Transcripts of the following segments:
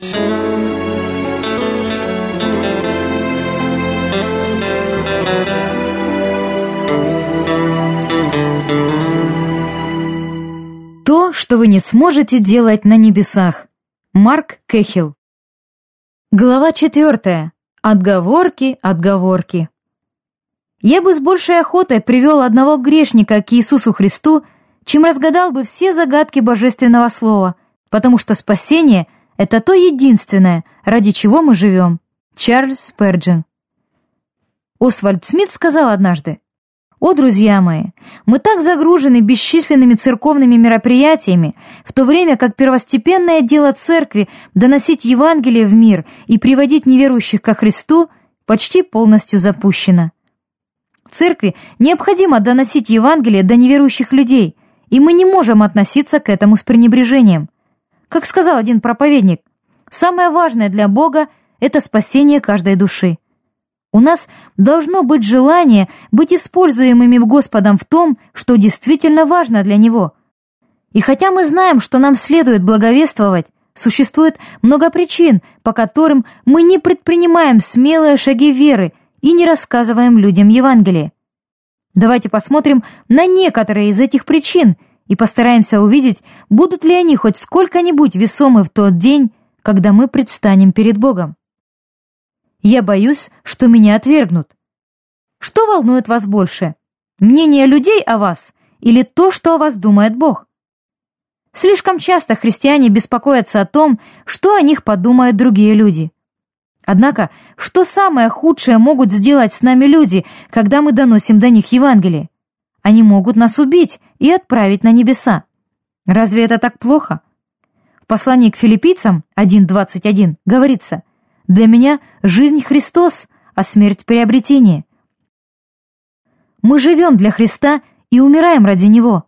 То, что вы не сможете делать на небесах. Марк Кэхилл. Глава четвертая. Отговорки, отговорки. Я бы с большей охотой привел одного грешника к Иисусу Христу, чем разгадал бы все загадки божественного слова, потому что спасение — это то единственное, ради чего мы живем. Чарльз Сперджин. Освальд Смит сказал однажды, о, друзья мои, мы так загружены бесчисленными церковными мероприятиями, в то время как первостепенное дело церкви доносить Евангелие в мир и приводить неверующих ко Христу почти полностью запущено. Церкви необходимо доносить Евангелие до неверующих людей, и мы не можем относиться к этому с пренебрежением. Как сказал один проповедник, самое важное для Бога — это спасение каждой души. У нас должно быть желание быть используемыми в Господом в том, что действительно важно для Него. И хотя мы знаем, что нам следует благовествовать, существует много причин, по которым мы не предпринимаем смелые шаги веры и не рассказываем людям Евангелие. Давайте посмотрим на некоторые из этих причин и постараемся увидеть, будут ли они хоть сколько-нибудь весомы в тот день, когда мы предстанем перед Богом. Я боюсь, что меня отвергнут. Что волнует вас больше? Мнение людей о вас или то, что о вас думает Бог? Слишком часто христиане беспокоятся о том, что о них подумают другие люди. Однако, что самое худшее могут сделать с нами люди, когда мы доносим до них Евангелие? Они могут нас убить и отправить на небеса. Разве это так плохо? В послании к филиппийцам 1.21 говорится – для меня жизнь Христос, а смерть приобретение. Мы живем для Христа и умираем ради Него.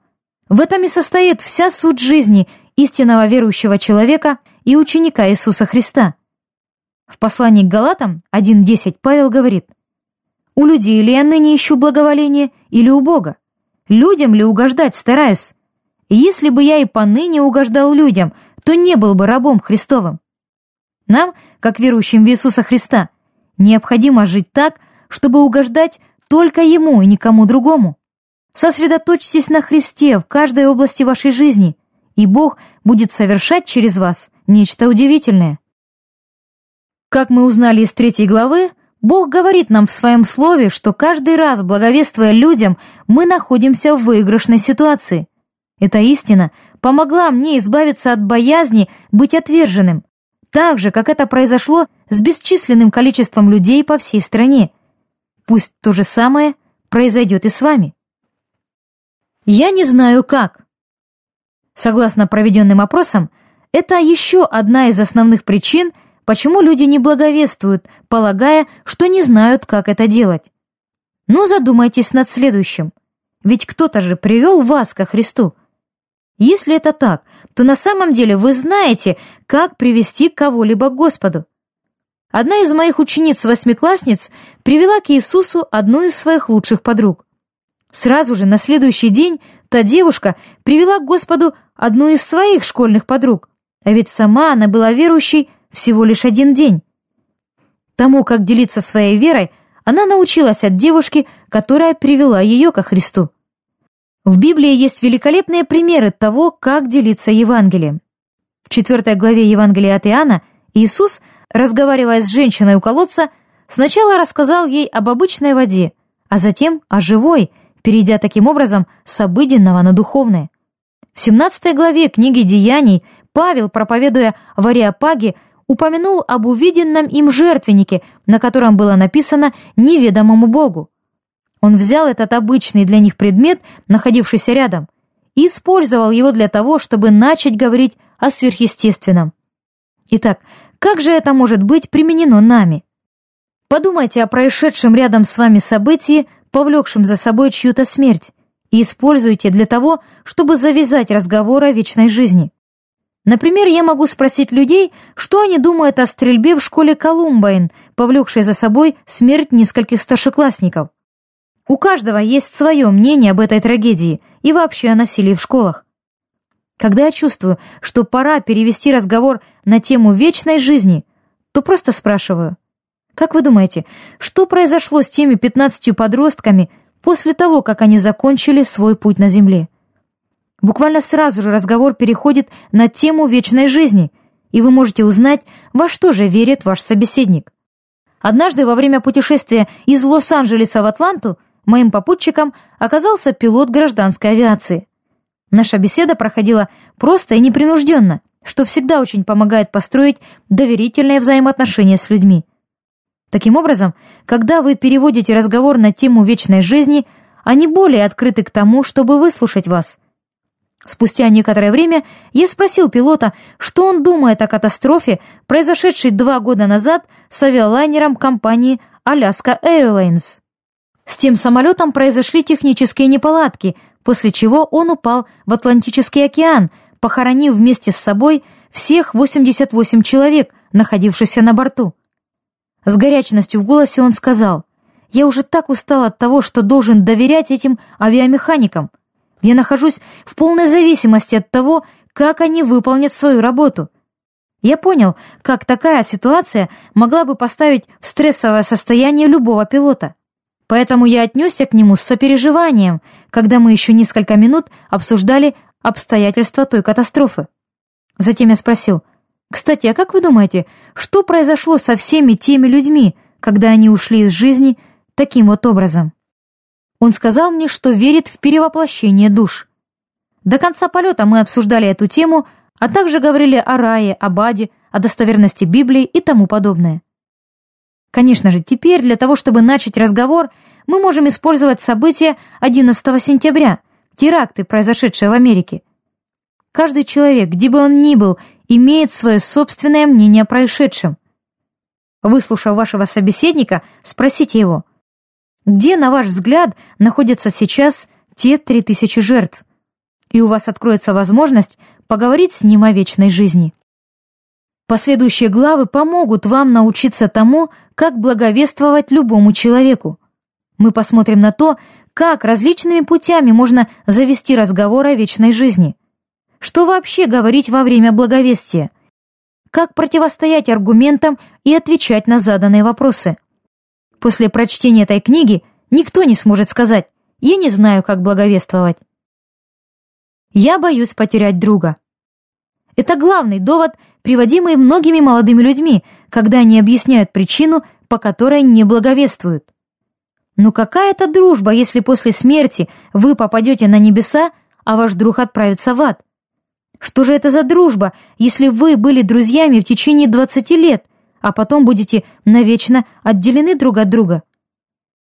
В этом и состоит вся суть жизни истинного верующего человека и ученика Иисуса Христа. В послании к Галатам 1.10 Павел говорит, «У людей ли я ныне ищу благоволение или у Бога? Людям ли угождать стараюсь? Если бы я и поныне угождал людям, то не был бы рабом Христовым. Нам, как верующим в Иисуса Христа, необходимо жить так, чтобы угождать только Ему и никому другому. Сосредоточьтесь на Христе в каждой области вашей жизни, и Бог будет совершать через вас нечто удивительное. Как мы узнали из третьей главы, Бог говорит нам в своем слове, что каждый раз, благовествуя людям, мы находимся в выигрышной ситуации. Эта истина помогла мне избавиться от боязни быть отверженным, так же, как это произошло с бесчисленным количеством людей по всей стране. Пусть то же самое произойдет и с вами. Я не знаю как. Согласно проведенным опросам, это еще одна из основных причин, почему люди не благовествуют, полагая, что не знают, как это делать. Но задумайтесь над следующим. Ведь кто-то же привел вас ко Христу. Если это так, то на самом деле вы знаете, как привести кого-либо к Господу. Одна из моих учениц-восьмиклассниц привела к Иисусу одну из своих лучших подруг. Сразу же на следующий день та девушка привела к Господу одну из своих школьных подруг, а ведь сама она была верующей всего лишь один день. Тому, как делиться своей верой, она научилась от девушки, которая привела ее ко Христу. В Библии есть великолепные примеры того, как делиться Евангелием. В четвертой главе Евангелия от Иоанна Иисус, разговаривая с женщиной у колодца, сначала рассказал ей об обычной воде, а затем о живой, перейдя таким образом с обыденного на духовное. В 17 главе книги «Деяний» Павел, проповедуя в Ариапаге, упомянул об увиденном им жертвеннике, на котором было написано «неведомому Богу». Он взял этот обычный для них предмет, находившийся рядом, и использовал его для того, чтобы начать говорить о сверхъестественном. Итак, как же это может быть применено нами? Подумайте о происшедшем рядом с вами событии, повлекшем за собой чью-то смерть, и используйте для того, чтобы завязать разговор о вечной жизни. Например, я могу спросить людей, что они думают о стрельбе в школе Колумбайн, повлекшей за собой смерть нескольких старшеклассников. У каждого есть свое мнение об этой трагедии и вообще о насилии в школах. Когда я чувствую, что пора перевести разговор на тему вечной жизни, то просто спрашиваю, как вы думаете, что произошло с теми 15 подростками после того, как они закончили свой путь на Земле? Буквально сразу же разговор переходит на тему вечной жизни, и вы можете узнать, во что же верит ваш собеседник. Однажды во время путешествия из Лос-Анджелеса в Атланту моим попутчиком оказался пилот гражданской авиации. Наша беседа проходила просто и непринужденно, что всегда очень помогает построить доверительные взаимоотношения с людьми. Таким образом, когда вы переводите разговор на тему вечной жизни, они более открыты к тому, чтобы выслушать вас. Спустя некоторое время я спросил пилота, что он думает о катастрофе, произошедшей два года назад с авиалайнером компании Alaska Airlines. С тем самолетом произошли технические неполадки, после чего он упал в Атлантический океан, похоронив вместе с собой всех 88 человек, находившихся на борту. С горячностью в голосе он сказал, «Я уже так устал от того, что должен доверять этим авиамеханикам. Я нахожусь в полной зависимости от того, как они выполнят свою работу. Я понял, как такая ситуация могла бы поставить в стрессовое состояние любого пилота. Поэтому я отнесся к нему с сопереживанием, когда мы еще несколько минут обсуждали обстоятельства той катастрофы. Затем я спросил, «Кстати, а как вы думаете, что произошло со всеми теми людьми, когда они ушли из жизни таким вот образом?» Он сказал мне, что верит в перевоплощение душ. До конца полета мы обсуждали эту тему, а также говорили о рае, об аде, о достоверности Библии и тому подобное. Конечно же, теперь для того, чтобы начать разговор, мы можем использовать события 11 сентября, теракты, произошедшие в Америке. Каждый человек, где бы он ни был, имеет свое собственное мнение о происшедшем. Выслушав вашего собеседника, спросите его – где, на ваш взгляд, находятся сейчас те три тысячи жертв? И у вас откроется возможность поговорить с ним о вечной жизни. Последующие главы помогут вам научиться тому, как благовествовать любому человеку. Мы посмотрим на то, как различными путями можно завести разговор о вечной жизни. Что вообще говорить во время благовестия? Как противостоять аргументам и отвечать на заданные вопросы? После прочтения этой книги никто не сможет сказать «я не знаю, как благовествовать». Я боюсь потерять друга. Это главный довод, приводимый многими молодыми людьми, когда они объясняют причину, по которой не благовествуют. Но какая это дружба, если после смерти вы попадете на небеса, а ваш друг отправится в ад? Что же это за дружба, если вы были друзьями в течение 20 лет, а потом будете навечно отделены друг от друга.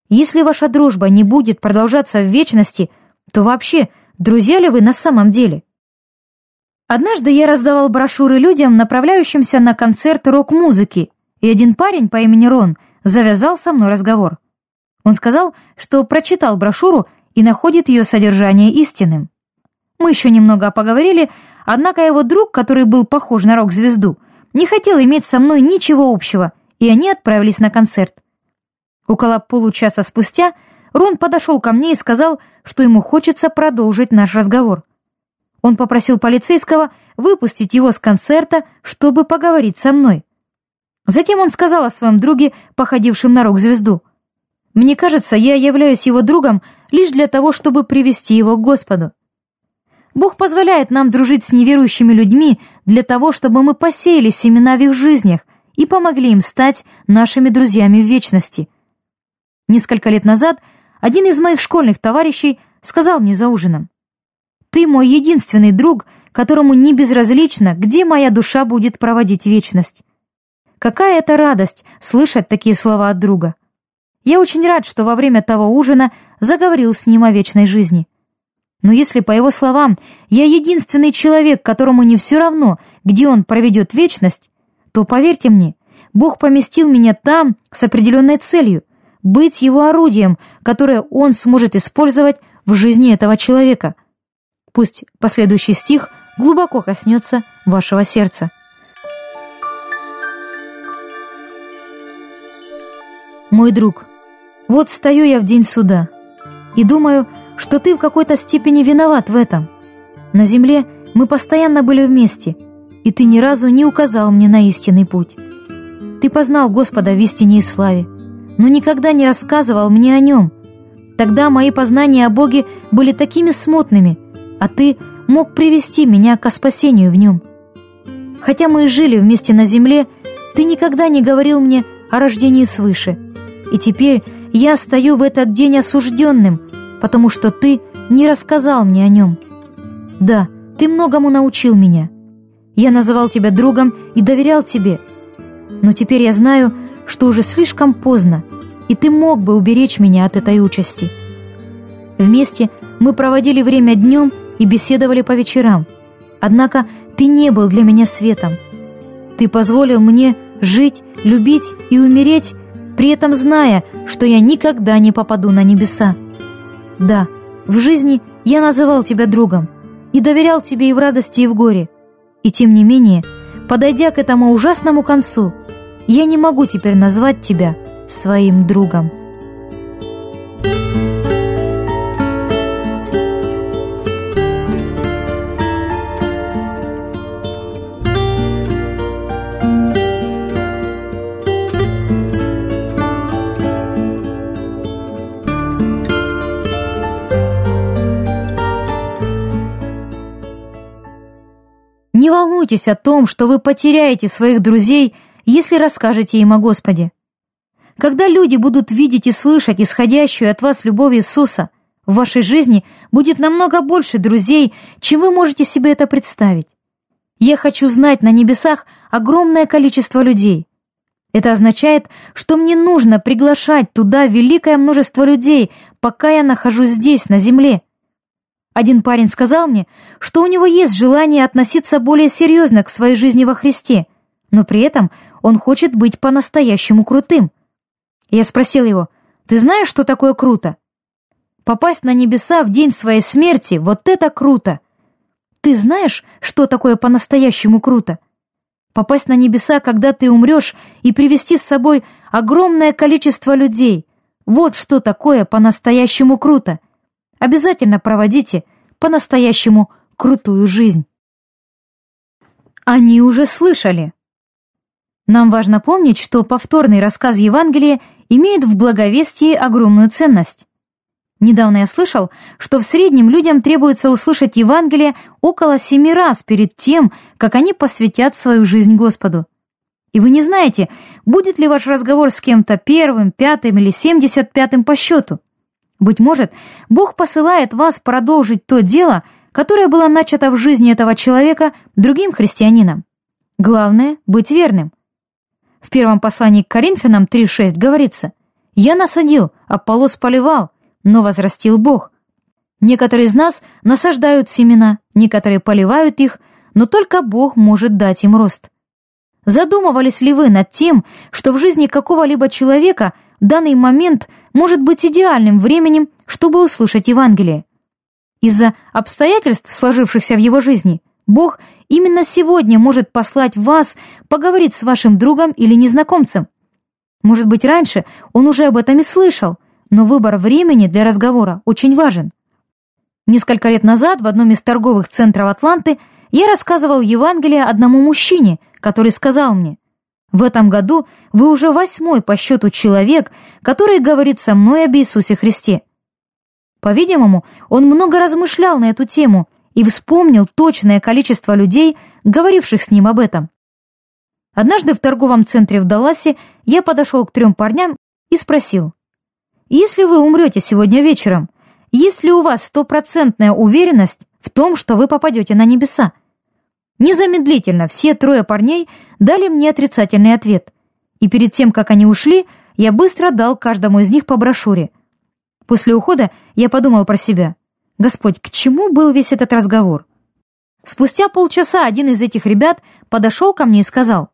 Если ваша дружба не будет продолжаться в вечности, то вообще друзья ли вы на самом деле? Однажды я раздавал брошюры людям, направляющимся на концерт рок-музыки, и один парень по имени Рон завязал со мной разговор. Он сказал, что прочитал брошюру и находит ее содержание истинным. Мы еще немного поговорили, однако его друг, который был похож на рок-звезду, не хотел иметь со мной ничего общего, и они отправились на концерт. Около получаса спустя Рон подошел ко мне и сказал, что ему хочется продолжить наш разговор. Он попросил полицейского выпустить его с концерта, чтобы поговорить со мной. Затем он сказал о своем друге, походившем на рок-звезду. «Мне кажется, я являюсь его другом лишь для того, чтобы привести его к Господу. Бог позволяет нам дружить с неверующими людьми для того, чтобы мы посеяли семена в их жизнях и помогли им стать нашими друзьями в вечности. Несколько лет назад один из моих школьных товарищей сказал мне за ужином, «Ты мой единственный друг, которому не безразлично, где моя душа будет проводить вечность». Какая это радость слышать такие слова от друга. Я очень рад, что во время того ужина заговорил с ним о вечной жизни. Но если, по его словам, я единственный человек, которому не все равно, где он проведет вечность, то, поверьте мне, Бог поместил меня там с определенной целью — быть его орудием, которое он сможет использовать в жизни этого человека. Пусть последующий стих глубоко коснется вашего сердца. Мой друг, вот стою я в день суда и думаю, что ты в какой-то степени виноват в этом. На земле Мы постоянно были вместе, и ты ни разу не указал мне на истинный путь. Ты познал Господа в истине и славе, но никогда не рассказывал мне о нем. Тогда мои познания о Боге были такими смутными, а ты мог привести меня к спасению в нем. Хотя мы и жили вместе на земле, ты никогда не говорил мне о рождении свыше. И теперь я стою в этот день осужденным, потому что ты не рассказал мне о нем. Да, ты многому научил меня. Я называл тебя другом и доверял тебе. Но теперь я знаю, что уже слишком поздно, и ты мог бы уберечь меня от этой участи. Вместе мы проводили время днем и беседовали по вечерам. Однако ты не был для меня светом. Ты позволил мне жить, любить и умереть, при этом зная, что я никогда не попаду на небеса. Да, в жизни я называл тебя другом и доверял тебе и в радости, и в горе. И тем не менее, подойдя к этому ужасному концу, я не могу теперь назвать тебя своим другом. Волнуйтесь о том, что вы потеряете своих друзей, если расскажете им о Господе. Когда люди будут видеть и слышать исходящую от вас любовь Иисуса, в вашей жизни будет намного больше друзей, чем вы можете себе это представить. Я хочу знать на небесах огромное количество людей. Это означает, что мне нужно приглашать туда великое множество людей, пока я нахожусь здесь, на земле. Один парень сказал мне, что у него есть желание относиться более серьезно к своей жизни во Христе, но при этом он хочет быть по-настоящему крутым. Я спросил его, «Ты знаешь, что такое круто?» Попасть на небеса в день своей смерти — вот это круто! Ты знаешь, что такое по-настоящему круто? Попасть на небеса, когда ты умрешь, и привести с собой огромное количество людей — вот что такое по-настоящему круто! Обязательно проводите по-настоящему крутую жизнь. Они уже слышали. Нам важно помнить, что повторный рассказ Евангелия имеет в благовестии огромную ценность. Недавно я слышал, что в среднем людям требуется услышать Евангелие около семи раз перед тем, как они посвятят свою жизнь Господу. И вы не знаете, будет ли ваш разговор с кем-то первым, пятым или семьдесят пятым по счету. Быть может, Бог посылает вас продолжить то дело, которое было начато в жизни этого человека другим христианином. Главное — быть верным. В первом послании к Коринфянам 3.6 говорится «Я насадил, Аполлос поливал, но возрастил Бог». Некоторые из нас насаждают семена, некоторые поливают их, но только Бог может дать им рост. Задумывались ли вы над тем, что в жизни какого-либо человека – данный момент может быть идеальным временем, чтобы услышать Евангелие. Из-за обстоятельств, сложившихся в его жизни, Бог именно сегодня может послать вас поговорить с вашим другом или незнакомцем. Может быть, раньше он уже об этом и слышал, но выбор времени для разговора очень важен. Несколько лет назад в одном из торговых центров Атланты я рассказывал Евангелие одному мужчине, который сказал мне – в этом году вы уже восьмой по счету человек, который говорит со мной об Иисусе Христе. По-видимому, он много размышлял на эту тему и вспомнил точное количество людей, говоривших с ним об этом. Однажды в торговом центре в Далласе я подошел к трем парням и спросил, «Если вы умрете сегодня вечером, есть ли у вас стопроцентная уверенность в том, что вы попадете на небеса?» Незамедлительно все трое парней дали мне отрицательный ответ, и перед тем, как они ушли, я быстро дал каждому из них по брошюре. После ухода я подумал про себя. Господь, к чему был весь этот разговор? Спустя полчаса один из этих ребят подошел ко мне и сказал,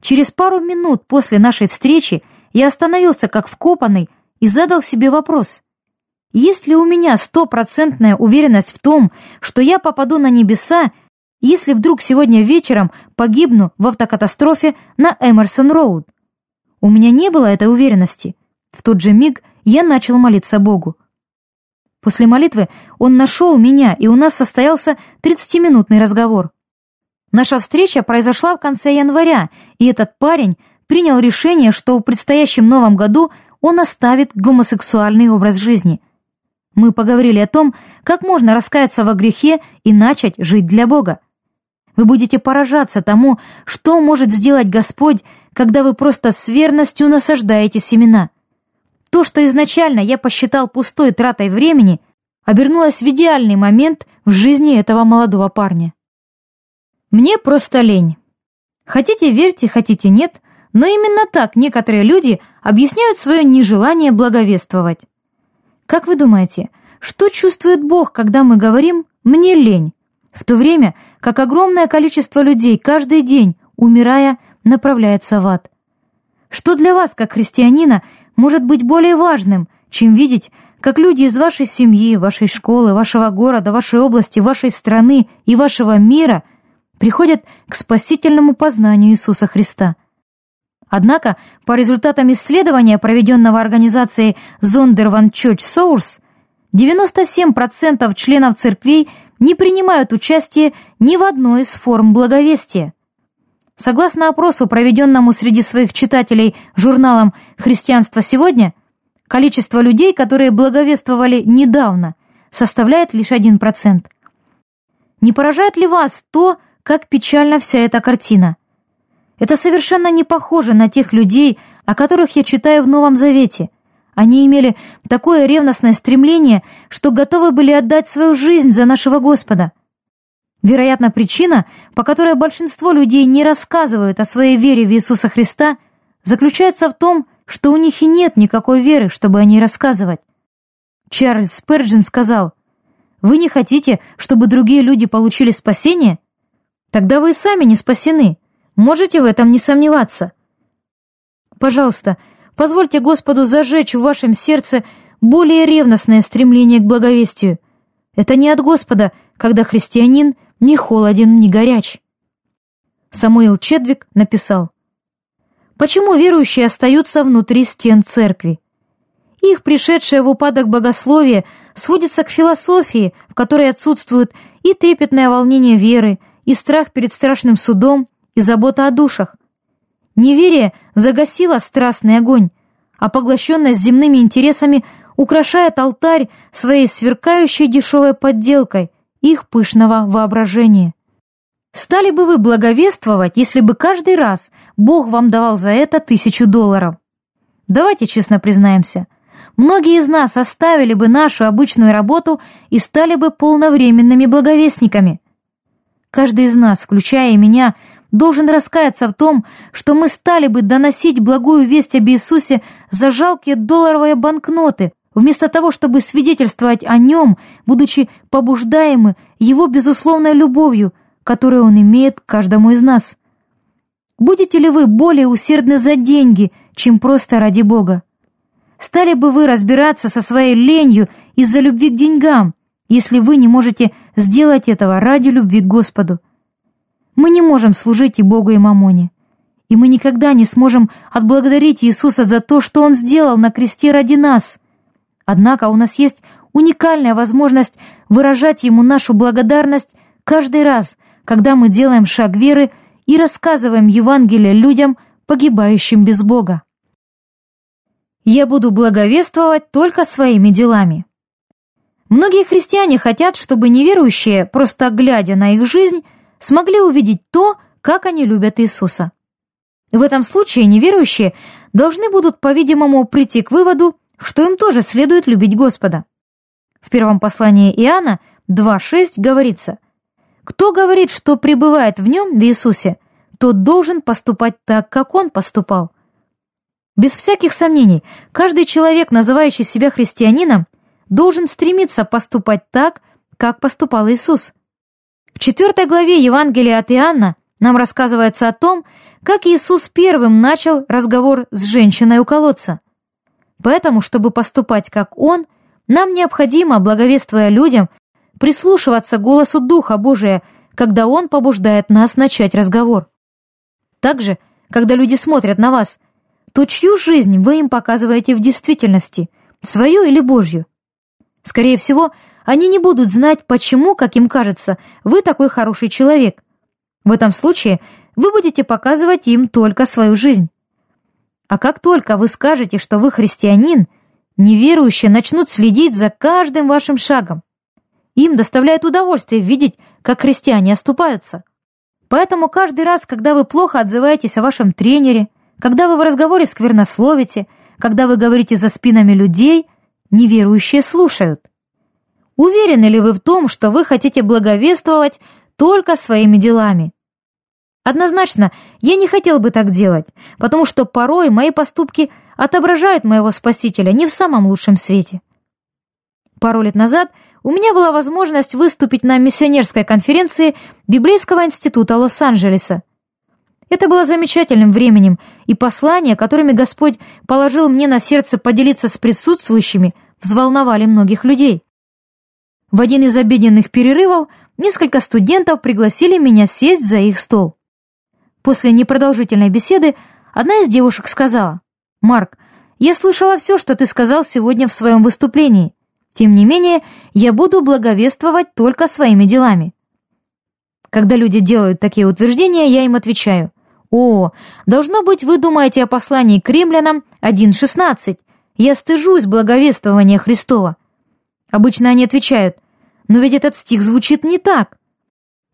«Через пару минут после нашей встречи я остановился как вкопанный и задал себе вопрос. Есть ли у меня стопроцентная уверенность в том, что я попаду на небеса если вдруг сегодня вечером погибну в автокатастрофе на Эмерсон-Роуд? У меня не было этой уверенности. В тот же миг я начал молиться Богу. После молитвы он нашел меня, и у нас состоялся 30-минутный разговор. Наша встреча произошла в конце января, и этот парень принял решение, что в предстоящем новом году он оставит гомосексуальный образ жизни. Мы поговорили о том, как можно раскаяться во грехе и начать жить для Бога. Вы будете поражаться тому, что может сделать Господь, когда вы просто с верностью насаждаете семена. То, что изначально я посчитал пустой тратой времени, обернулось в идеальный момент в жизни этого молодого парня. Мне просто лень. Хотите верьте, хотите нет, но именно так некоторые люди объясняют свое нежелание благовествовать. Как вы думаете, что чувствует Бог, когда мы говорим «мне лень», в то время как огромное количество людей каждый день, умирая, направляется в ад? Что для вас, как христианина, может быть более важным, чем видеть, как люди из вашей семьи, вашей школы, вашего города, вашей области, вашей страны и вашего мира приходят к спасительному познанию Иисуса Христа. Однако, по результатам исследования, проведенного организацией Zondervan Church Source, 97% членов церквей не принимают участие ни в одной из форм благовестия. Согласно опросу, проведенному среди своих читателей журналом «Христианство сегодня», количество людей, которые благовествовали недавно, составляет лишь 1%. Не поражает ли вас то, как печальна вся эта картина. Это совершенно не похоже на тех людей, о которых я читаю в Новом Завете. Они имели такое ревностное стремление, что готовы были отдать свою жизнь за нашего Господа. Вероятно, причина, по которой большинство людей не рассказывают о своей вере в Иисуса Христа, заключается в том, что у них и нет никакой веры, чтобы о ней рассказывать. Чарльз Спurgeon сказал, «Вы не хотите, чтобы другие люди получили спасение? Тогда вы и сами не спасены. Можете в этом не сомневаться. Пожалуйста, позвольте Господу зажечь в вашем сердце более ревностное стремление к благовестию. Это не от Господа, когда христианин не холоден, не горяч. Самуил Чедвик написал, «Почему верующие остаются внутри стен церкви? Их пришедшее в упадок богословие сводится к философии, в которой отсутствует и трепетное волнение веры, и страх перед страшным судом, и забота о душах. Неверие загасило страстный огонь, а поглощенность земными интересами украшает алтарь своей сверкающей дешевой подделкой их пышного воображения. Стали бы вы благовествовать, если бы каждый раз Бог вам давал за это тысячу долларов? Давайте честно признаемся, многие из нас оставили бы нашу обычную работу и стали бы полновременными благовестниками – Каждый из нас, включая и меня, должен раскаяться в том, что мы стали бы доносить благую весть об Иисусе за жалкие долларовые банкноты, вместо того, чтобы свидетельствовать о Нем, будучи побуждаемы Его безусловной любовью, которую Он имеет к каждому из нас. Будете ли вы более усердны за деньги, чем просто ради Бога? Стали бы вы разбираться со своей ленью из-за любви к деньгам, если вы не можете сделать этого ради любви к Господу. Мы не можем служить и Богу, и Мамоне. И мы никогда не сможем отблагодарить Иисуса за то, что Он сделал на кресте ради нас. Однако у нас есть уникальная возможность выражать Ему нашу благодарность каждый раз, когда мы делаем шаг веры и рассказываем Евангелие людям, погибающим без Бога. Я буду благовествовать только своими делами. Многие христиане хотят, чтобы неверующие, просто глядя на их жизнь, смогли увидеть то, как они любят Иисуса. В этом случае неверующие должны будут, по-видимому, прийти к выводу, что им тоже следует любить Господа. В первом послании Иоанна 2.6 говорится «Кто говорит, что пребывает в нем, в Иисусе, тот должен поступать так, как он поступал». Без всяких сомнений, каждый человек, называющий себя христианином, должен стремиться поступать так, как поступал Иисус. В четвертой главе Евангелия от Иоанна нам рассказывается о том, как Иисус первым начал разговор с женщиной у колодца. Поэтому, чтобы поступать как Он, нам необходимо, благовествуя людям, прислушиваться голосу Духа Божия, когда Он побуждает нас начать разговор. Также, когда люди смотрят на вас, то чью жизнь вы им показываете в действительности, свою или Божью? Скорее всего, они не будут знать, почему, как им кажется, вы такой хороший человек. В этом случае вы будете показывать им только свою жизнь. А как только вы скажете, что вы христианин, неверующие начнут следить за каждым вашим шагом. Им доставляет удовольствие видеть, как христиане оступаются. Поэтому каждый раз, когда вы плохо отзываетесь о вашем тренере, когда вы в разговоре сквернословите, когда вы говорите за спинами людей, неверующие слушают. Уверены ли вы в том, что вы хотите благовествовать только своими делами? Однозначно, я не хотел бы так делать, потому что порой мои поступки отображают моего Спасителя не в самом лучшем свете. Пару лет назад у меня была возможность выступить на миссионерской конференции Библейского института Лос-Анджелеса. Это было замечательным временем, и послания, которыми Господь положил мне на сердце поделиться с присутствующими, взволновали многих людей. В один из обеденных перерывов несколько студентов пригласили меня сесть за их стол. После непродолжительной беседы одна из девушек сказала, «Марк, я слышала все, что ты сказал сегодня в своем выступлении. Тем не менее, я буду благовествовать только своими делами». Когда люди делают такие утверждения, я им отвечаю, «О, должно быть, вы думаете о послании к римлянам 1.16. Я стыжусь благовествования Христова. Обычно они отвечают, но ведь этот стих звучит не так.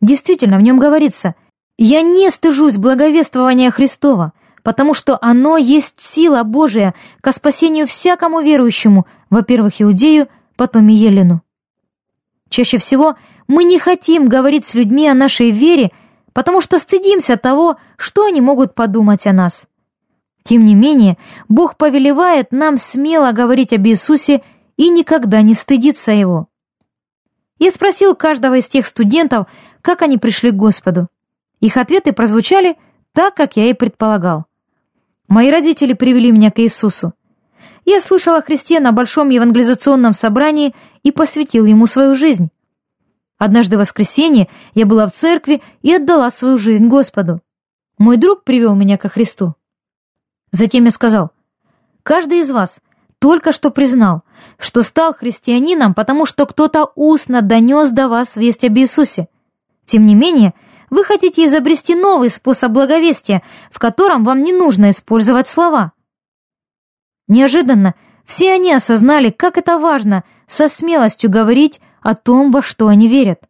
Действительно, в нем говорится, «Я не стыжусь благовествования Христова, потому что оно есть сила Божия ко спасению всякому верующему, во-первых, Иудею, потом и Елену». Чаще всего мы не хотим говорить с людьми о нашей вере, потому что стыдимся того, что они могут подумать о нас. Тем не менее, Бог повелевает нам смело говорить об Иисусе и никогда не стыдиться Его. Я спросил каждого из тех студентов, как они пришли к Господу. Их ответы прозвучали так, как я и предполагал. Мои родители привели меня к Иисусу. Я слышал о Христе на большом евангелизационном собрании и посвятил ему свою жизнь. Однажды в воскресенье я была в церкви и отдала свою жизнь Господу. Мой друг привел меня ко Христу. Затем я сказал, «Каждый из вас только что признал, что стал христианином, потому что кто-то устно донес до вас весть об Иисусе. Тем не менее, вы хотите изобрести новый способ благовестия, в котором вам не нужно использовать слова. Неожиданно все они осознали, как это важно со смелостью говорить о том, во что они верят.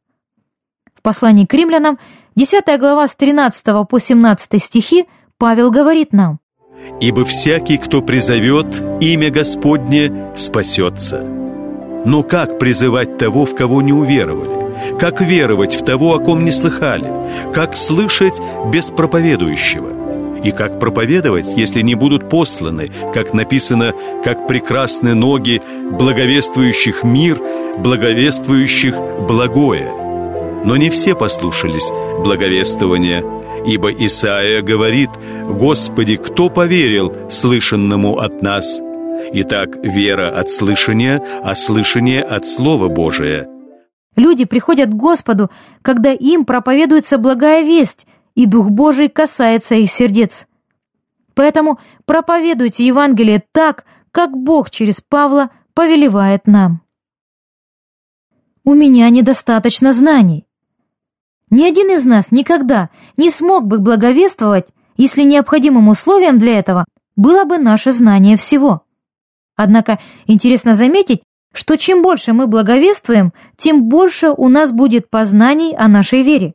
В послании к римлянам, 10 глава с 13 по 17 стихи, Павел говорит нам, ибо всякий, кто призовет имя Господне, спасется. Но как призывать того, в кого не уверовали? Как веровать в того, о ком не слыхали? Как слышать без проповедующего? И как проповедовать, если не будут посланы, как написано, как прекрасны ноги благовествующих мир, благовествующих благое? Но не все послушались благовествования – Ибо Исаия говорит, «Господи, кто поверил слышанному от нас?» Итак, вера от слышания, а слышание от Слова Божия. Люди приходят к Господу, когда им проповедуется благая весть, и Дух Божий касается их сердец. Поэтому проповедуйте Евангелие так, как Бог через Павла повелевает нам. У меня недостаточно знаний. Ни один из нас никогда не смог бы благовествовать, если необходимым условием для этого было бы наше знание всего. Однако интересно заметить, что чем больше мы благовествуем, тем больше у нас будет познаний о нашей вере.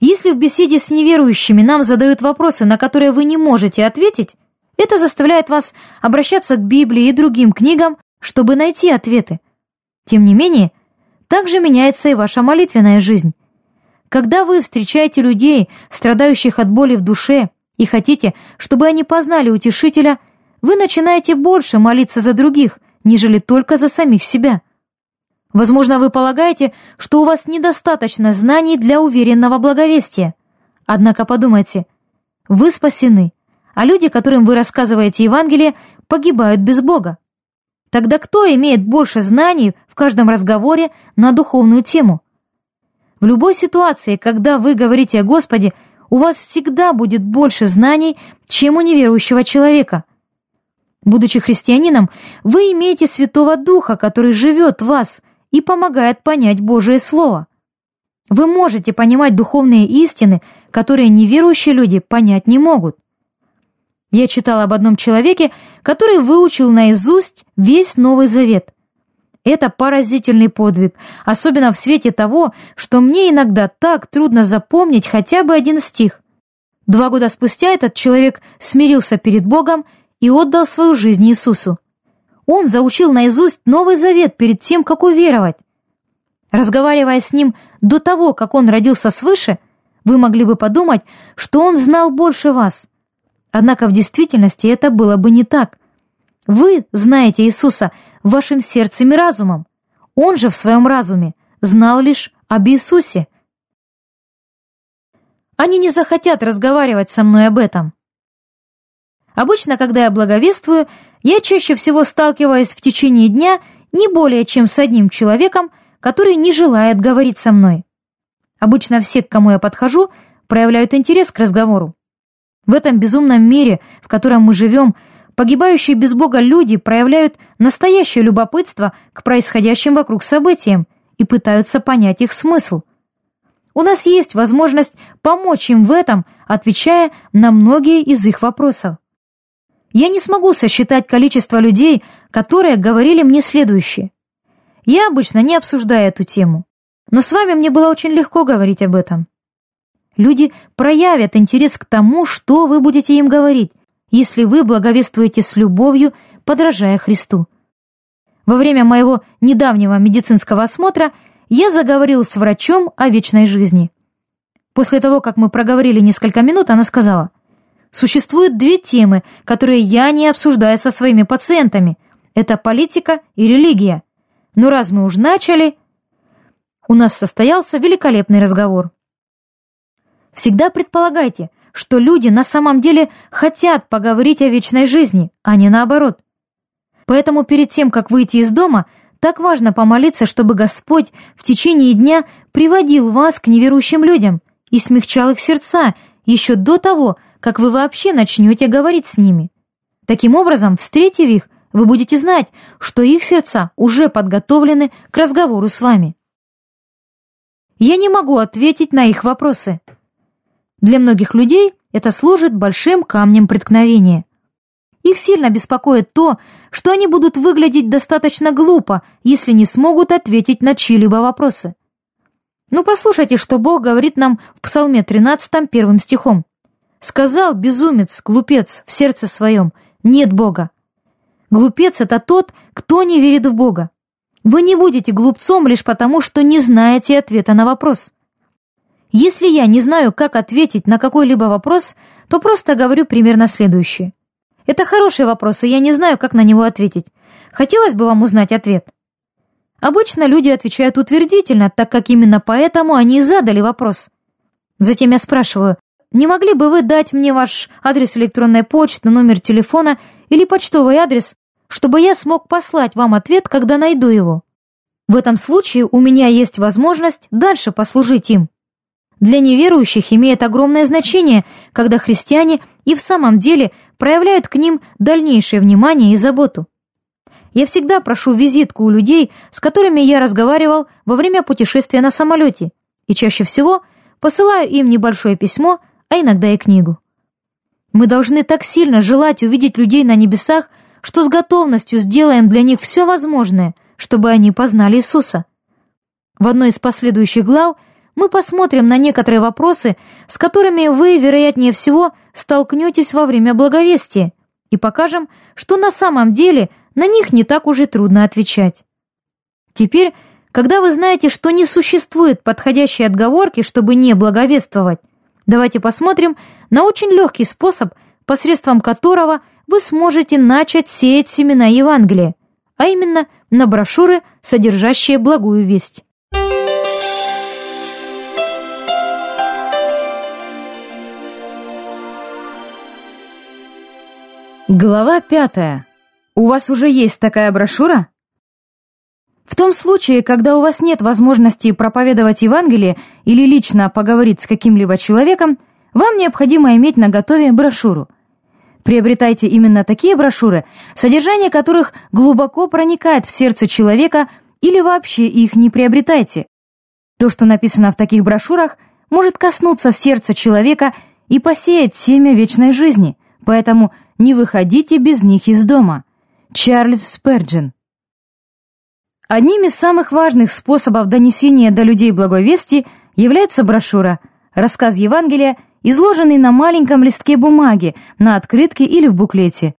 Если в беседе с неверующими нам задают вопросы, на которые вы не можете ответить, это заставляет вас обращаться к Библии и другим книгам, чтобы найти ответы. Тем не менее, также меняется и ваша молитвенная жизнь. Когда вы встречаете людей, страдающих от боли в душе, и хотите, чтобы они познали утешителя, вы начинаете больше молиться за других, нежели только за самих себя. Возможно, вы полагаете, что у вас недостаточно знаний для уверенного благовестия. Однако подумайте, вы спасены, а люди, которым вы рассказываете Евангелие, погибают без Бога. Тогда кто имеет больше знаний в каждом разговоре на духовную тему? В любой ситуации, когда вы говорите о Господе, у вас всегда будет больше знаний, чем у неверующего человека. Будучи христианином, вы имеете Святого Духа, который живет в вас и помогает понять Божие Слово. Вы можете понимать духовные истины, которые неверующие люди понять не могут. Я читала об одном человеке, который выучил наизусть весь Новый Завет. Это поразительный подвиг, особенно в свете того, что мне иногда так трудно запомнить хотя бы один стих. Два года спустя этот человек смирился перед Богом и отдал свою жизнь Иисусу. Он заучил наизусть Новый Завет перед тем, как уверовать. Разговаривая с ним до того, как он родился свыше, вы могли бы подумать, что он знал больше вас. Однако в действительности это было бы не так. Вы знаете Иисуса вашим сердцем и разумом. Он же в своем разуме знал лишь об Иисусе. Они не захотят разговаривать со мной об этом. Обычно, когда я благовествую, я чаще всего сталкиваюсь в течение дня не более чем с одним человеком, который не желает говорить со мной. Обычно все, к кому я подхожу, проявляют интерес к разговору. В этом безумном мире, в котором мы живем, погибающие без Бога люди проявляют настоящее любопытство к происходящим вокруг событиям и пытаются понять их смысл. У нас есть возможность помочь им в этом, отвечая на многие из их вопросов. Я не смогу сосчитать количество людей, которые говорили мне следующее. Я обычно не обсуждаю эту тему, но с вами мне было очень легко говорить об этом. Люди проявят интерес к тому, что вы будете им говорить, если вы благовествуете с любовью, подражая Христу. Во время моего недавнего медицинского осмотра я заговорил с врачом о вечной жизни. После того, как мы проговорили несколько минут, она сказала, «Существуют две темы, которые я не обсуждаю со своими пациентами. Это политика и религия. Но раз мы уж начали...» У нас состоялся великолепный разговор. Всегда предполагайте, что люди на самом деле хотят поговорить о вечной жизни, а не наоборот. Поэтому перед тем, как выйти из дома, так важно помолиться, чтобы Господь в течение дня приводил вас к неверующим людям и смягчал их сердца еще до того, как вы вообще начнете говорить с ними. Таким образом, встретив их, вы будете знать, что их сердца уже подготовлены к разговору с вами. Я не могу ответить на их вопросы, для многих людей это служит большим камнем преткновения. Их сильно беспокоит то, что они будут выглядеть достаточно глупо, если не смогут ответить на чьи-либо вопросы. Ну послушайте, что Бог говорит нам в Псалме 13 первым стихом. «Сказал безумец, глупец, в сердце своем, нет Бога». Глупец — это тот, кто не верит в Бога. Вы не будете глупцом лишь потому, что не знаете ответа на вопрос. Если я не знаю, как ответить на какой-либо вопрос, то просто говорю примерно следующее. Это хороший вопрос, и я не знаю, как на него ответить. Хотелось бы вам узнать ответ. Обычно люди отвечают утвердительно, так как именно поэтому они и задали вопрос. Затем я спрашиваю, не могли бы вы дать мне ваш адрес электронной почты, номер телефона или почтовый адрес, чтобы я смог послать вам ответ, когда найду его? В этом случае у меня есть возможность дальше послужить им. Для неверующих имеет огромное значение, когда христиане и в самом деле проявляют к ним дальнейшее внимание и заботу. Я всегда прошу визитку у людей, с которыми я разговаривал во время путешествия на самолете, и чаще всего посылаю им небольшое письмо, а иногда и книгу. Мы должны так сильно желать увидеть людей на небесах, что с готовностью сделаем для них все возможное, чтобы они познали Иисуса. В одной из последующих глав мы посмотрим на некоторые вопросы, с которыми вы, вероятнее всего, столкнетесь во время благовестия, и покажем, что на самом деле на них не так уж и трудно отвечать. Теперь, когда вы знаете, что не существует подходящей отговорки, чтобы не благовествовать, давайте посмотрим на очень легкий способ, посредством которого вы сможете начать сеять семена Евангелия, а именно на брошюры, содержащие благую весть. Глава пятая. У вас уже есть такая брошюра? В том случае, когда у вас нет возможности проповедовать Евангелие или лично поговорить с каким-либо человеком, вам необходимо иметь на готове брошюру. Приобретайте именно такие брошюры, содержание которых глубоко проникает в сердце человека или вообще их не приобретайте. То, что написано в таких брошюрах, может коснуться сердца человека и посеять семя вечной жизни, поэтому не выходите без них из дома. Чарльз Сперджин Одним из самых важных способов донесения до людей благой вести является брошюра, рассказ Евангелия изложенный на маленьком листке бумаги, на открытке или в буклете.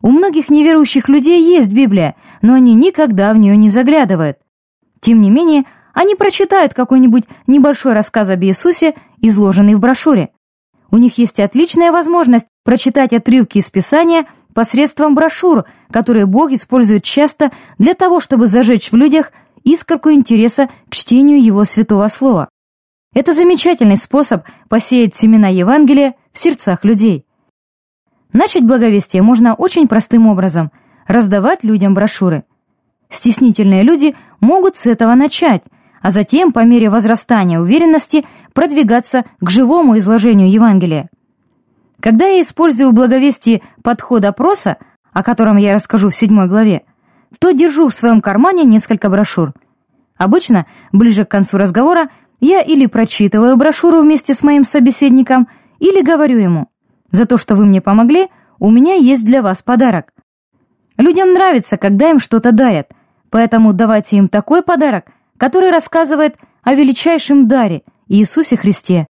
У многих неверующих людей есть Библия, но они никогда в нее не заглядывают. Тем не менее, они прочитают какой-нибудь небольшой рассказ об Иисусе, изложенный в брошюре. У них есть отличная возможность прочитать отрывки из Писания посредством брошюр, которые Бог использует часто для того, чтобы зажечь в людях искорку интереса к чтению Его святого слова. Это замечательный способ посеять семена Евангелия в сердцах людей. Начать благовестие можно очень простым образом – раздавать людям брошюры. Стеснительные люди могут с этого начать, а затем, по мере возрастания уверенности, продвигаться к живому изложению Евангелия. Когда я использую в благовестии подход опроса, о котором я расскажу в седьмой главе, то держу в своем кармане несколько брошюр. Обычно, ближе к концу разговора, я или прочитываю брошюру вместе с моим собеседником, или говорю ему, «За то, что вы мне помогли, у меня есть для вас подарок». Людям нравится, когда им что-то дарят, поэтому давайте им такой подарок, который рассказывает о величайшем даре Иисусе Христе.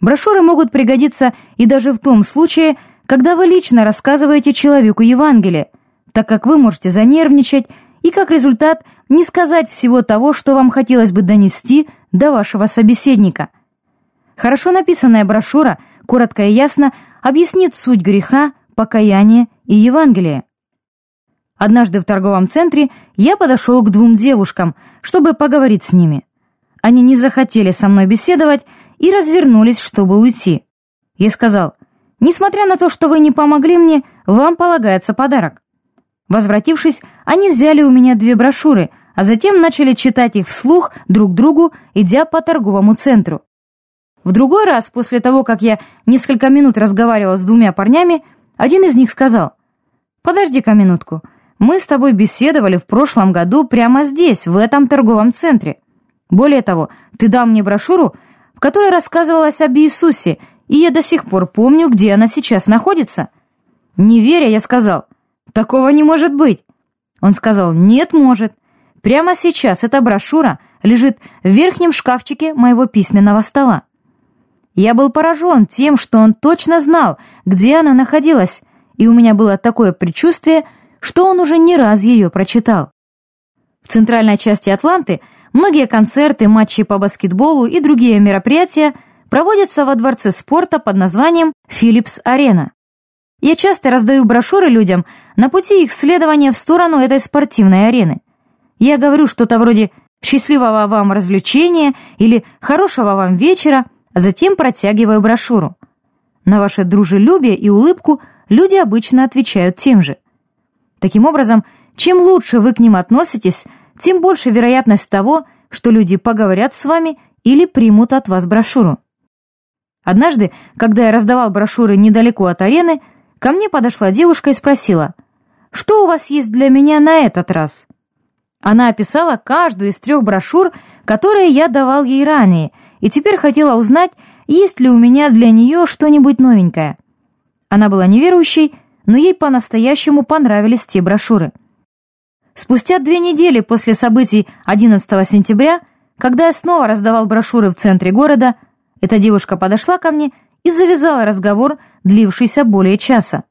Брошюры могут пригодиться и даже в том случае, когда вы лично рассказываете человеку Евангелие, так как вы можете занервничать и как результат не сказать всего того, что вам хотелось бы донести до вашего собеседника. Хорошо написанная брошюра, коротко и ясно, объяснит суть греха, покаяния и Евангелия. Однажды в торговом центре я подошел к двум девушкам, чтобы поговорить с ними. Они не захотели со мной беседовать и развернулись, чтобы уйти. Я сказал, «Несмотря на то, что вы не помогли мне, вам полагается подарок». Возвратившись, они взяли у меня две брошюры, а затем начали читать их вслух друг другу, идя по торговому центру. В другой раз, после того, как я несколько минут разговаривал с двумя парнями, один из них сказал, «Подожди-ка минутку, мы с тобой беседовали в прошлом году прямо здесь, в этом торговом центре. Более того, ты дал мне брошюру, в которой рассказывалось об Иисусе, и я до сих пор помню, где она сейчас находится». Не веря, я сказал, Такого не может быть. Он сказал, нет, может. Прямо сейчас эта брошюра лежит в верхнем шкафчике моего письменного стола. Я был поражен тем, что он точно знал, где она находилась, и у меня было такое предчувствие, что он уже не раз ее прочитал. В центральной части Атланты многие концерты, матчи по баскетболу и другие мероприятия проводятся во дворце спорта под названием «Филлипс-арена». Я часто раздаю брошюры людям на пути их следования в сторону этой спортивной арены. Я говорю что-то вроде «счастливого вам развлечения» или «хорошего вам вечера», а затем протягиваю брошюру. На ваше дружелюбие и улыбку люди обычно отвечают тем же. Таким образом, чем лучше вы к ним относитесь, тем больше вероятность того, что люди поговорят с вами или примут от вас брошюру. Однажды, когда я раздавал брошюры недалеко от арены, Ко мне подошла девушка и спросила, «Что у вас есть для меня на этот раз?» Она описала каждую из трех брошюр, которые я давал ей ранее, и теперь хотела узнать, есть ли у меня для нее что-нибудь новенькое. Она была неверующей, но ей по-настоящему понравились те брошюры. Спустя две недели после событий 11 сентября, когда я снова раздавал брошюры в центре города, эта девушка подошла ко мне и завязала разговор, длившийся более часа.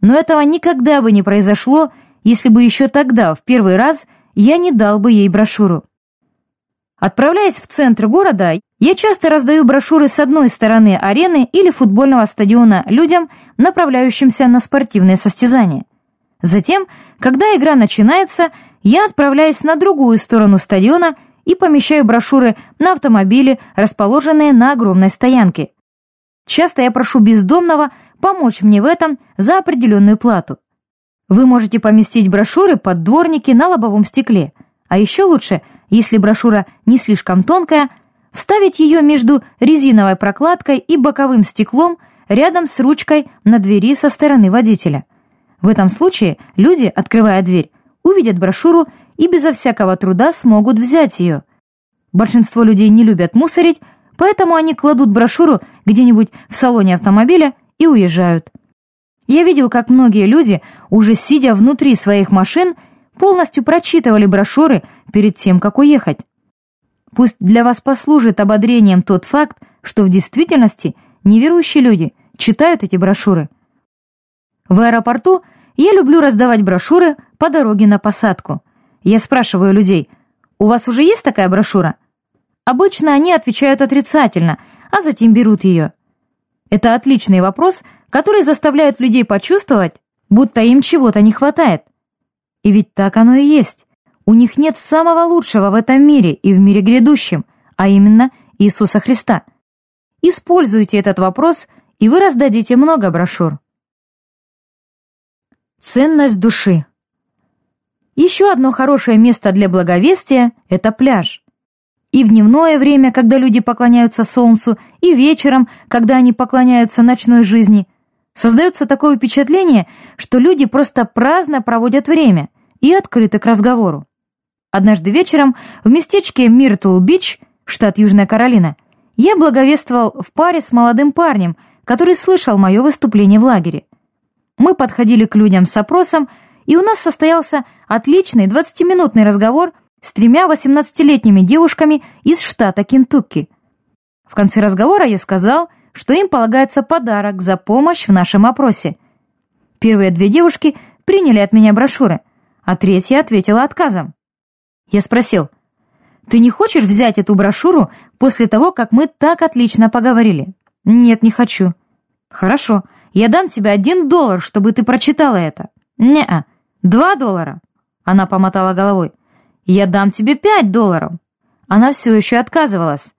Но этого никогда бы не произошло, если бы еще тогда, в первый раз, я не дал бы ей брошюру. Отправляясь в центр города, я часто раздаю брошюры с одной стороны арены или футбольного стадиона людям, направляющимся на спортивные состязания. Затем, когда игра начинается, я отправляюсь на другую сторону стадиона и помещаю брошюры на автомобили, расположенные на огромной стоянке. Часто я прошу бездомного помочь мне в этом за определенную плату. Вы можете поместить брошюры под дворники на лобовом стекле, а еще лучше, если брошюра не слишком тонкая, вставить ее между резиновой прокладкой и боковым стеклом рядом с ручкой на двери со стороны водителя. В этом случае люди, открывая дверь, увидят брошюру и безо всякого труда смогут взять ее. Большинство людей не любят мусорить, поэтому они кладут брошюру где-нибудь в салоне автомобиля и уезжают. Я видел, как многие люди, уже сидя внутри своих машин, полностью прочитывали брошюры перед тем, как уехать. Пусть для вас послужит ободрением тот факт, что в действительности неверующие люди читают эти брошюры. В аэропорту я люблю раздавать брошюры по дороге на посадку. Я спрашиваю людей, «У вас уже есть такая брошюра?» Обычно они отвечают отрицательно, а затем берут ее. Это отличный вопрос, который заставляет людей почувствовать, будто им чего-то не хватает. И ведь так оно и есть. У них нет самого лучшего в этом мире и в мире грядущем, а именно Иисуса Христа. Используйте этот вопрос, и вы раздадите много брошюр. Ценность души. Еще одно хорошее место для благовестия – это пляж. И в дневное время, когда люди поклоняются солнцу, и вечером, когда они поклоняются ночной жизни, создается такое впечатление, что люди просто праздно проводят время и открыты к разговору. Однажды вечером в местечке Миртл-Бич, штат Южная Каролина, я благовествовал в паре с молодым парнем, который слышал мое выступление в лагере. Мы подходили к людям с опросом, и у нас состоялся отличный 20-минутный разговор с тремя 18-летними девушками из штата Кентукки. В конце разговора я сказал, что им полагается подарок за помощь в нашем опросе. Первые две девушки приняли от меня брошюры, а третья ответила отказом. Я спросил, «Ты не хочешь взять эту брошюру после того, как мы так отлично поговорили?» «Нет, не хочу». «Хорошо, я дам тебе один доллар, чтобы ты прочитала это». «Не-а, два доллара». Она помотала головой. «Я дам тебе пять долларов». Она все еще отказывалась.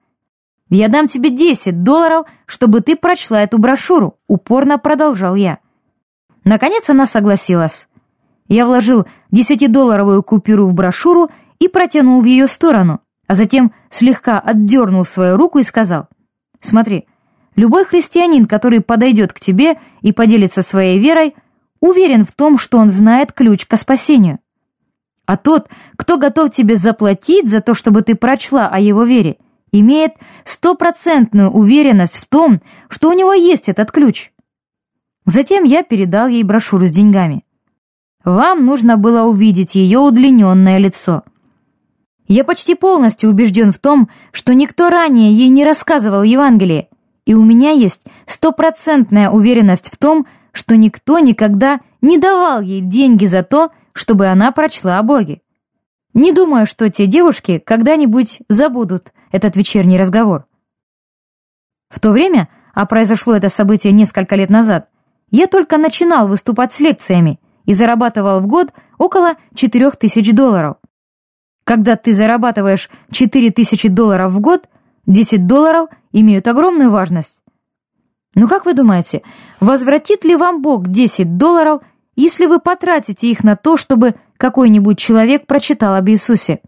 «Я дам тебе десять долларов, чтобы ты прочла эту брошюру», упорно продолжал я. Наконец она согласилась. Я вложил десятидолларовую купюру в брошюру и протянул в ее сторону, а затем слегка отдернул свою руку и сказал, «Смотри, любой христианин, который подойдет к тебе и поделится своей верой, уверен в том, что он знает ключ к спасению. А тот, кто готов тебе заплатить за то, чтобы ты прочла о его вере, имеет стопроцентную уверенность в том, что у него есть этот ключ». Затем я передал ей брошюру с деньгами. Вам нужно было увидеть ее удлиненное лицо. Я почти полностью убежден в том, что никто ранее ей не рассказывал Евангелие, и у меня есть стопроцентная уверенность в том, что никто никогда не давал ей деньги за то, чтобы она прочла о Боге. Не думаю, что те девушки когда-нибудь забудут этот вечерний разговор. В то время, а произошло это событие несколько лет назад, я только начинал выступать с лекциями и зарабатывал в год около 4000 долларов. Когда ты зарабатываешь 4000 долларов в год, 10 долларов имеют огромную важность. Ну как вы думаете, возвратит ли вам Бог 10 долларов, если вы потратите их на то, чтобы какой-нибудь человек прочитал об Иисусе?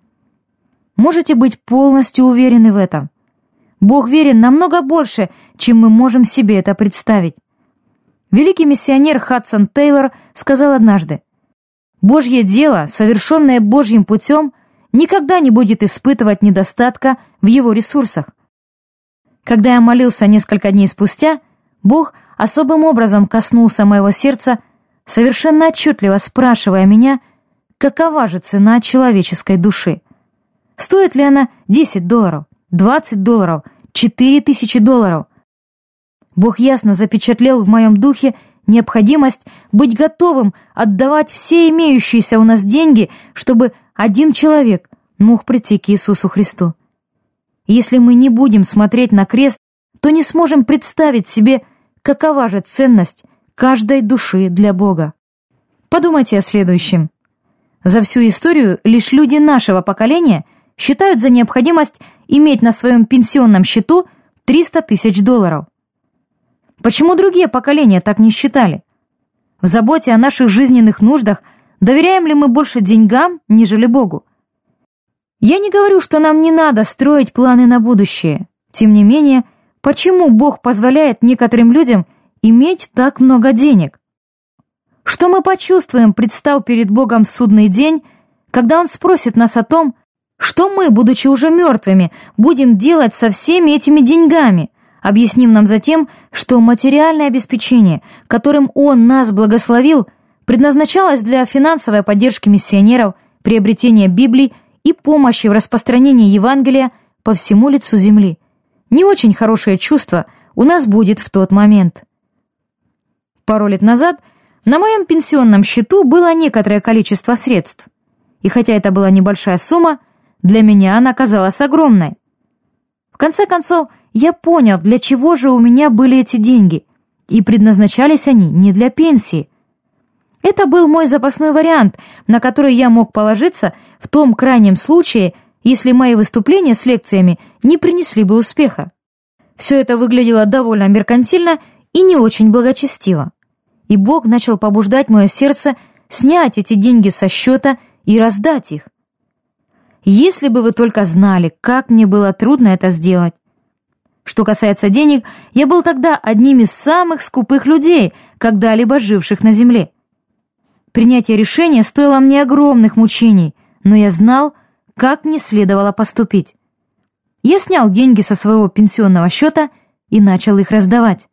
Можете быть полностью уверены в этом. Бог верен намного больше, чем мы можем себе это представить. Великий миссионер Хадсон Тейлор сказал однажды, «Божье дело, совершенное Божьим путем, никогда не будет испытывать недостатка в его ресурсах. Когда я молился несколько дней спустя, Бог особым образом коснулся моего сердца, совершенно отчетливо спрашивая меня, какова же цена человеческой души. Стоит ли она 10 долларов, 20 долларов, 4 тысячи долларов? Бог ясно запечатлел в моем духе необходимость быть готовым отдавать все имеющиеся у нас деньги, чтобы один человек мог прийти к Иисусу Христу. Если мы не будем смотреть на крест, то не сможем представить себе, какова же ценность каждой души для Бога. Подумайте о следующем. За всю историю лишь люди нашего поколения считают за необходимость иметь на своем пенсионном счету 300 тысяч долларов. Почему другие поколения так не считали? В заботе о наших жизненных нуждах Доверяем ли мы больше деньгам, нежели Богу? Я не говорю, что нам не надо строить планы на будущее. Тем не менее, почему Бог позволяет некоторым людям иметь так много денег? Что мы почувствуем, представ перед Богом в судный день, когда Он спросит нас о том, что мы, будучи уже мертвыми, будем делать со всеми этими деньгами, объяснив нам затем, что материальное обеспечение, которым Он нас благословил, предназначалось для финансовой поддержки миссионеров, приобретения Библии и помощи в распространении Евангелия по всему лицу земли. Не очень хорошее чувство у нас будет в тот момент. Пару лет назад на моем пенсионном счету было некоторое количество средств. И хотя это была небольшая сумма, для меня она казалась огромной. В конце концов, я понял, для чего же у меня были эти деньги, и предназначались они не для пенсии. Это был мой запасной вариант, на который я мог положиться в том крайнем случае, если мои выступления с лекциями не принесли бы успеха. Все это выглядело довольно меркантильно и не очень благочестиво. И Бог начал побуждать мое сердце снять эти деньги со счета и раздать их. Если бы вы только знали, как мне было трудно это сделать. Что касается денег, я был тогда одним из самых скупых людей, когда-либо живших на земле. Принятие решения стоило мне огромных мучений, но я знал, как мне следовало поступить. Я снял деньги со своего пенсионного счета и начал их раздавать.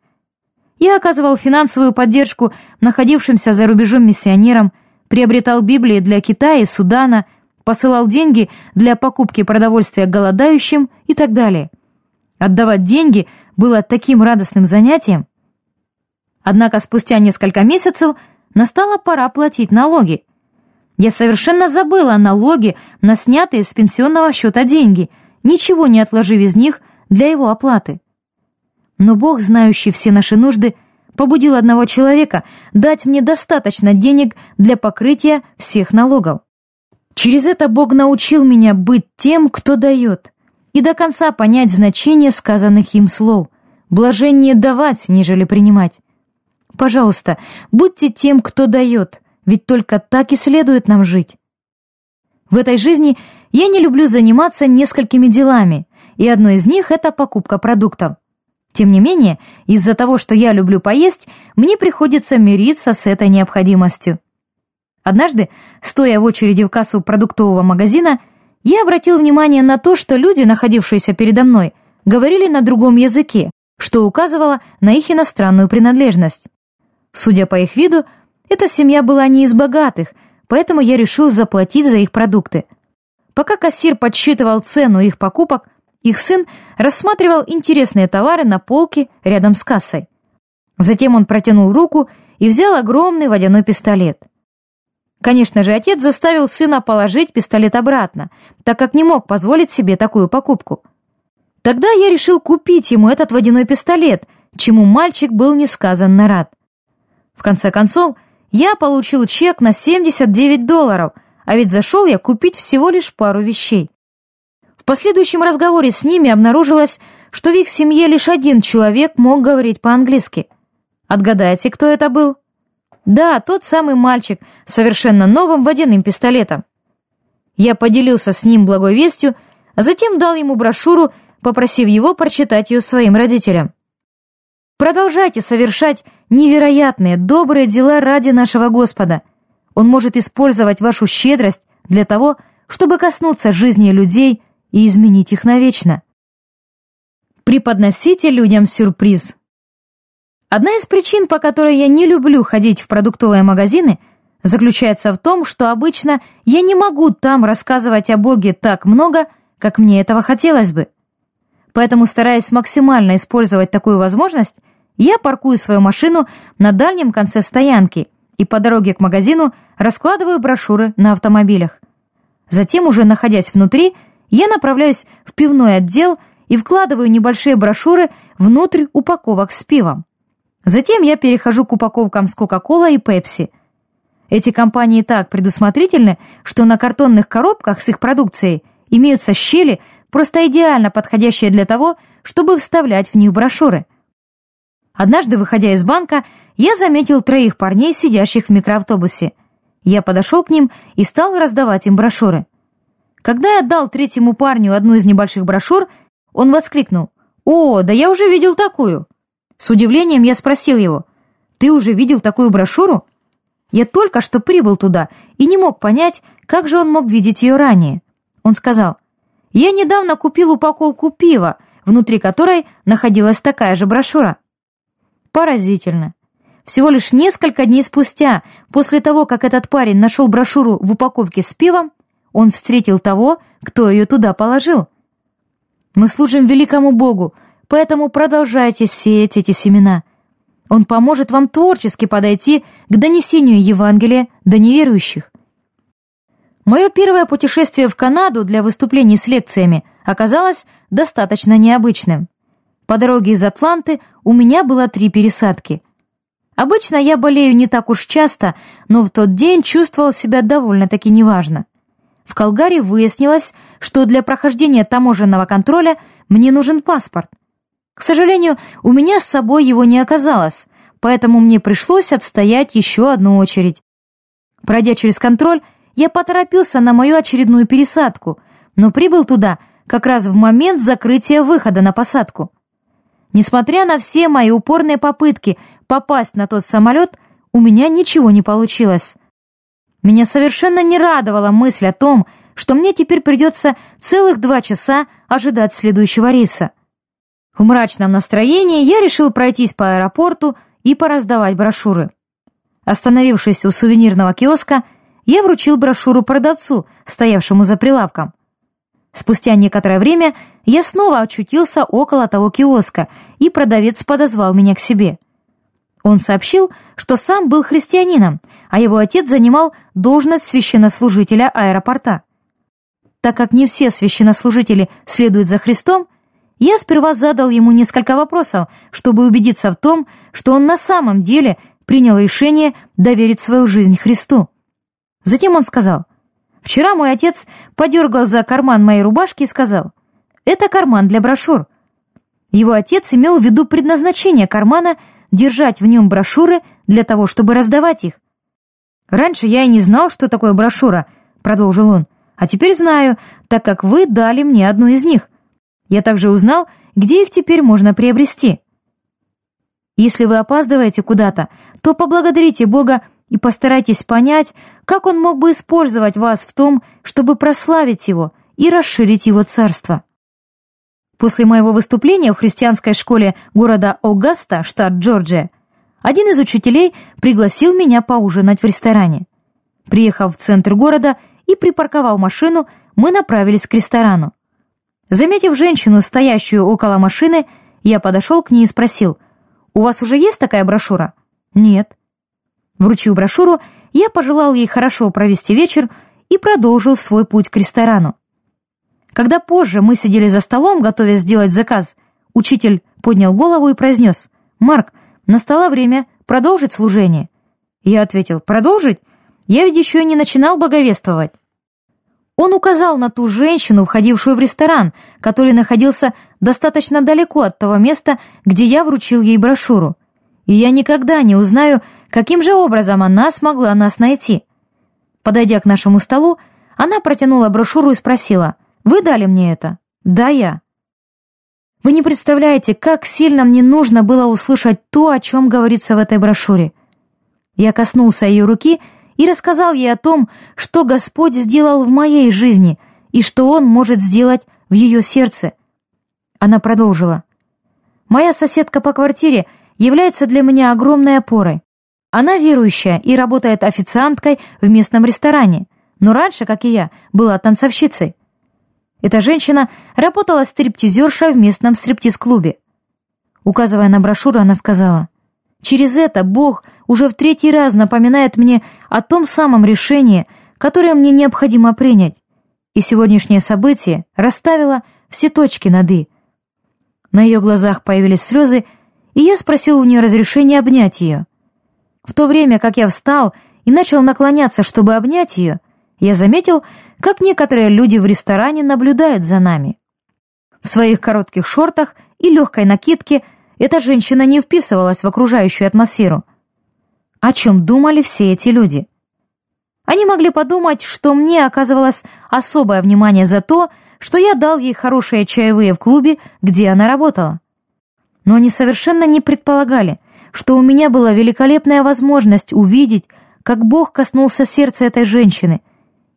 Я оказывал финансовую поддержку находившимся за рубежом миссионерам, приобретал Библии для Китая и Судана – посылал деньги для покупки продовольствия голодающим и так далее. Отдавать деньги было таким радостным занятием. Однако спустя несколько месяцев настала пора платить налоги. Я совершенно забыла о налоге на снятые с пенсионного счета деньги, ничего не отложив из них для его оплаты. Но Бог, знающий все наши нужды, побудил одного человека дать мне достаточно денег для покрытия всех налогов. Через это Бог научил меня быть тем, кто дает, и до конца понять значение сказанных им слов. Блажение давать, нежели принимать. Пожалуйста, будьте тем, кто дает, ведь только так и следует нам жить. В этой жизни я не люблю заниматься несколькими делами, и одно из них — это покупка продуктов. Тем не менее, из-за того, что я люблю поесть, мне приходится мириться с этой необходимостью. Однажды, стоя в очереди в кассу продуктового магазина, я обратил внимание на то, что люди, находившиеся передо мной, говорили на другом языке, что указывало на их иностранную принадлежность. Судя по их виду, эта семья была не из богатых, поэтому я решил заплатить за их продукты. Пока кассир подсчитывал цену их покупок, их сын рассматривал интересные товары на полке рядом с кассой. Затем он протянул руку и взял огромный водяной пистолет. Конечно же, отец заставил сына положить пистолет обратно, так как не мог позволить себе такую покупку. Тогда я решил купить ему этот водяной пистолет, чему мальчик был несказанно рад. В конце концов, я получил чек на 79 долларов, а ведь зашел я купить всего лишь пару вещей. Последующем разговоре с ними обнаружилось, что в их семье лишь один человек мог говорить по-английски. Отгадайте, кто это был? Да, тот самый мальчик, совершенно новым водяным пистолетом. Я поделился с ним благой вестью, а затем дал ему брошюру, попросив его прочитать ее своим родителям. Продолжайте совершать невероятные, добрые дела ради нашего Господа. Он может использовать вашу щедрость для того, чтобы коснуться жизни людей и изменить их навечно. Преподносите людям сюрприз. Одна из причин, по которой я не люблю ходить в продуктовые магазины, заключается в том, что обычно я не могу там рассказывать о Боге так много, как мне этого хотелось бы. Поэтому, стараясь максимально использовать такую возможность, я паркую свою машину на дальнем конце стоянки и по дороге к магазину раскладываю брошюры на автомобилях. Затем, уже находясь внутри, я направляюсь в пивной отдел и вкладываю небольшие брошюры внутрь упаковок с пивом. Затем я перехожу к упаковкам с Coca-Cola и Pepsi. Эти компании так предусмотрительны, что на картонных коробках с их продукцией имеются щели, просто идеально подходящие для того, чтобы вставлять в них брошюры. Однажды, выходя из банка, я заметил троих парней, сидящих в микроавтобусе. Я подошел к ним и стал раздавать им брошюры. Когда я дал третьему парню одну из небольших брошюр, он воскликнул «О, да я уже видел такую!» С удивлением я спросил его, «Ты уже видел такую брошюру?» Я только что прибыл туда и не мог понять, как же он мог видеть ее ранее. Он сказал, «Я недавно купил упаковку пива, внутри которой находилась такая же брошюра». Поразительно. Всего лишь несколько дней спустя, после того, как этот парень нашел брошюру в упаковке с пивом, он встретил того, кто ее туда положил. Мы служим великому Богу, поэтому продолжайте сеять эти семена. Он поможет вам творчески подойти к донесению Евангелия до неверующих. Мое первое путешествие в Канаду для выступлений с лекциями оказалось достаточно необычным. По дороге из Атланты у меня было три пересадки. Обычно я болею не так уж часто, но в тот день чувствовал себя довольно-таки неважно. В Колгаре выяснилось, что для прохождения таможенного контроля мне нужен паспорт. К сожалению, у меня с собой его не оказалось, поэтому мне пришлось отстоять еще одну очередь. Пройдя через контроль, я поторопился на мою очередную пересадку, но прибыл туда как раз в момент закрытия выхода на посадку. Несмотря на все мои упорные попытки попасть на тот самолет, у меня ничего не получилось. Меня совершенно не радовала мысль о том, что мне теперь придется целых два часа ожидать следующего рейса. В мрачном настроении я решил пройтись по аэропорту и пораздавать брошюры. Остановившись у сувенирного киоска, я вручил брошюру продавцу, стоявшему за прилавком. Спустя некоторое время я снова очутился около того киоска, и продавец подозвал меня к себе. Он сообщил, что сам был христианином, а его отец занимал должность священнослужителя аэропорта. Так как не все священнослужители следуют за Христом, я сперва задал ему несколько вопросов, чтобы убедиться в том, что он на самом деле принял решение доверить свою жизнь Христу. Затем он сказал, Вчера мой отец подергал за карман моей рубашки и сказал, «Это карман для брошюр». Его отец имел в виду предназначение кармана держать в нем брошюры для того, чтобы раздавать их. «Раньше я и не знал, что такое брошюра», — продолжил он, «а теперь знаю, так как вы дали мне одну из них. Я также узнал, где их теперь можно приобрести». Если вы опаздываете куда-то, то поблагодарите Бога и постарайтесь понять, как он мог бы использовать вас в том, чтобы прославить его и расширить его царство. После моего выступления в христианской школе города Огаста, штат Джорджия, один из учителей пригласил меня поужинать в ресторане. Приехав в центр города и припарковав машину, мы направились к ресторану. Заметив женщину, стоящую около машины, я подошел к ней и спросил, «У вас уже есть такая брошюра?» «Нет». Вручив брошюру, я пожелал ей хорошо провести вечер и продолжил свой путь к ресторану. Когда позже мы сидели за столом, готовясь сделать заказ, учитель поднял голову и произнес, «Марк, настало время продолжить служение». Я ответил, «Продолжить? Я ведь еще и не начинал боговествовать». Он указал на ту женщину, входившую в ресторан, который находился достаточно далеко от того места, где я вручил ей брошюру. И я никогда не узнаю, Каким же образом она смогла нас найти? Подойдя к нашему столу, она протянула брошюру и спросила, «Вы дали мне это?» «Да, я». Вы не представляете, как сильно мне нужно было услышать то, о чем говорится в этой брошюре. Я коснулся ее руки и рассказал ей о том, что Господь сделал в моей жизни и что Он может сделать в ее сердце. Она продолжила. «Моя соседка по квартире является для меня огромной опорой. Она верующая и работает официанткой в местном ресторане, но раньше, как и я, была танцовщицей. Эта женщина работала стриптизершей в местном стриптиз-клубе. Указывая на брошюру, она сказала, «Через это Бог уже в третий раз напоминает мне о том самом решении, которое мне необходимо принять, и сегодняшнее событие расставило все точки над «и». На ее глазах появились слезы, и я спросил у нее разрешения обнять ее. В то время, как я встал и начал наклоняться, чтобы обнять ее, я заметил, как некоторые люди в ресторане наблюдают за нами. В своих коротких шортах и легкой накидке эта женщина не вписывалась в окружающую атмосферу. О чем думали все эти люди? Они могли подумать, что мне оказывалось особое внимание за то, что я дал ей хорошие чаевые в клубе, где она работала. но они совершенно не предполагали, что у меня была великолепная возможность увидеть, как Бог коснулся сердца этой женщины,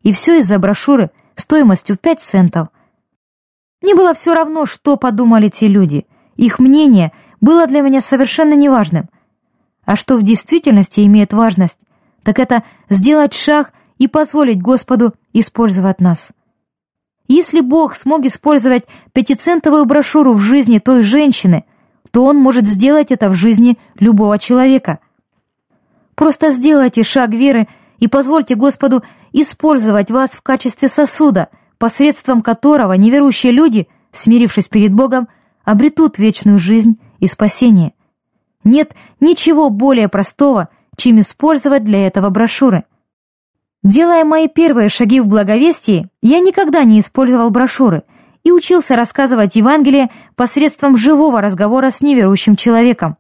и все из-за брошюры стоимостью 5 центов. Мне было все равно, что подумали те люди. Их мнение было для меня совершенно неважным. А что в действительности имеет важность, так это сделать шаг и позволить Господу использовать нас. Если Бог смог использовать пятицентовую брошюру в жизни той женщины, то Он может сделать это в жизни любого человека. Просто сделайте шаг веры и позвольте Господу использовать вас в качестве сосуда, посредством которого неверующие люди, смирившись перед Богом, обретут вечную жизнь и спасение. Нет ничего более простого, чем использовать для этого брошюры. Делая мои первые шаги в благовестии, я никогда не использовал брошюры и учился рассказывать Евангелие посредством живого разговора с неверующим человеком.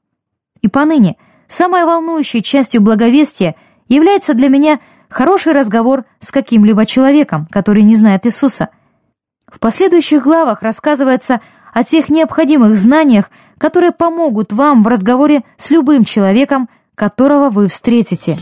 И поныне самой волнующей частью благовестия является для меня хороший разговор с каким-либо человеком, который не знает Иисуса. В последующих главах рассказывается о тех необходимых знаниях, которые помогут вам в разговоре с любым человеком, которого вы встретите.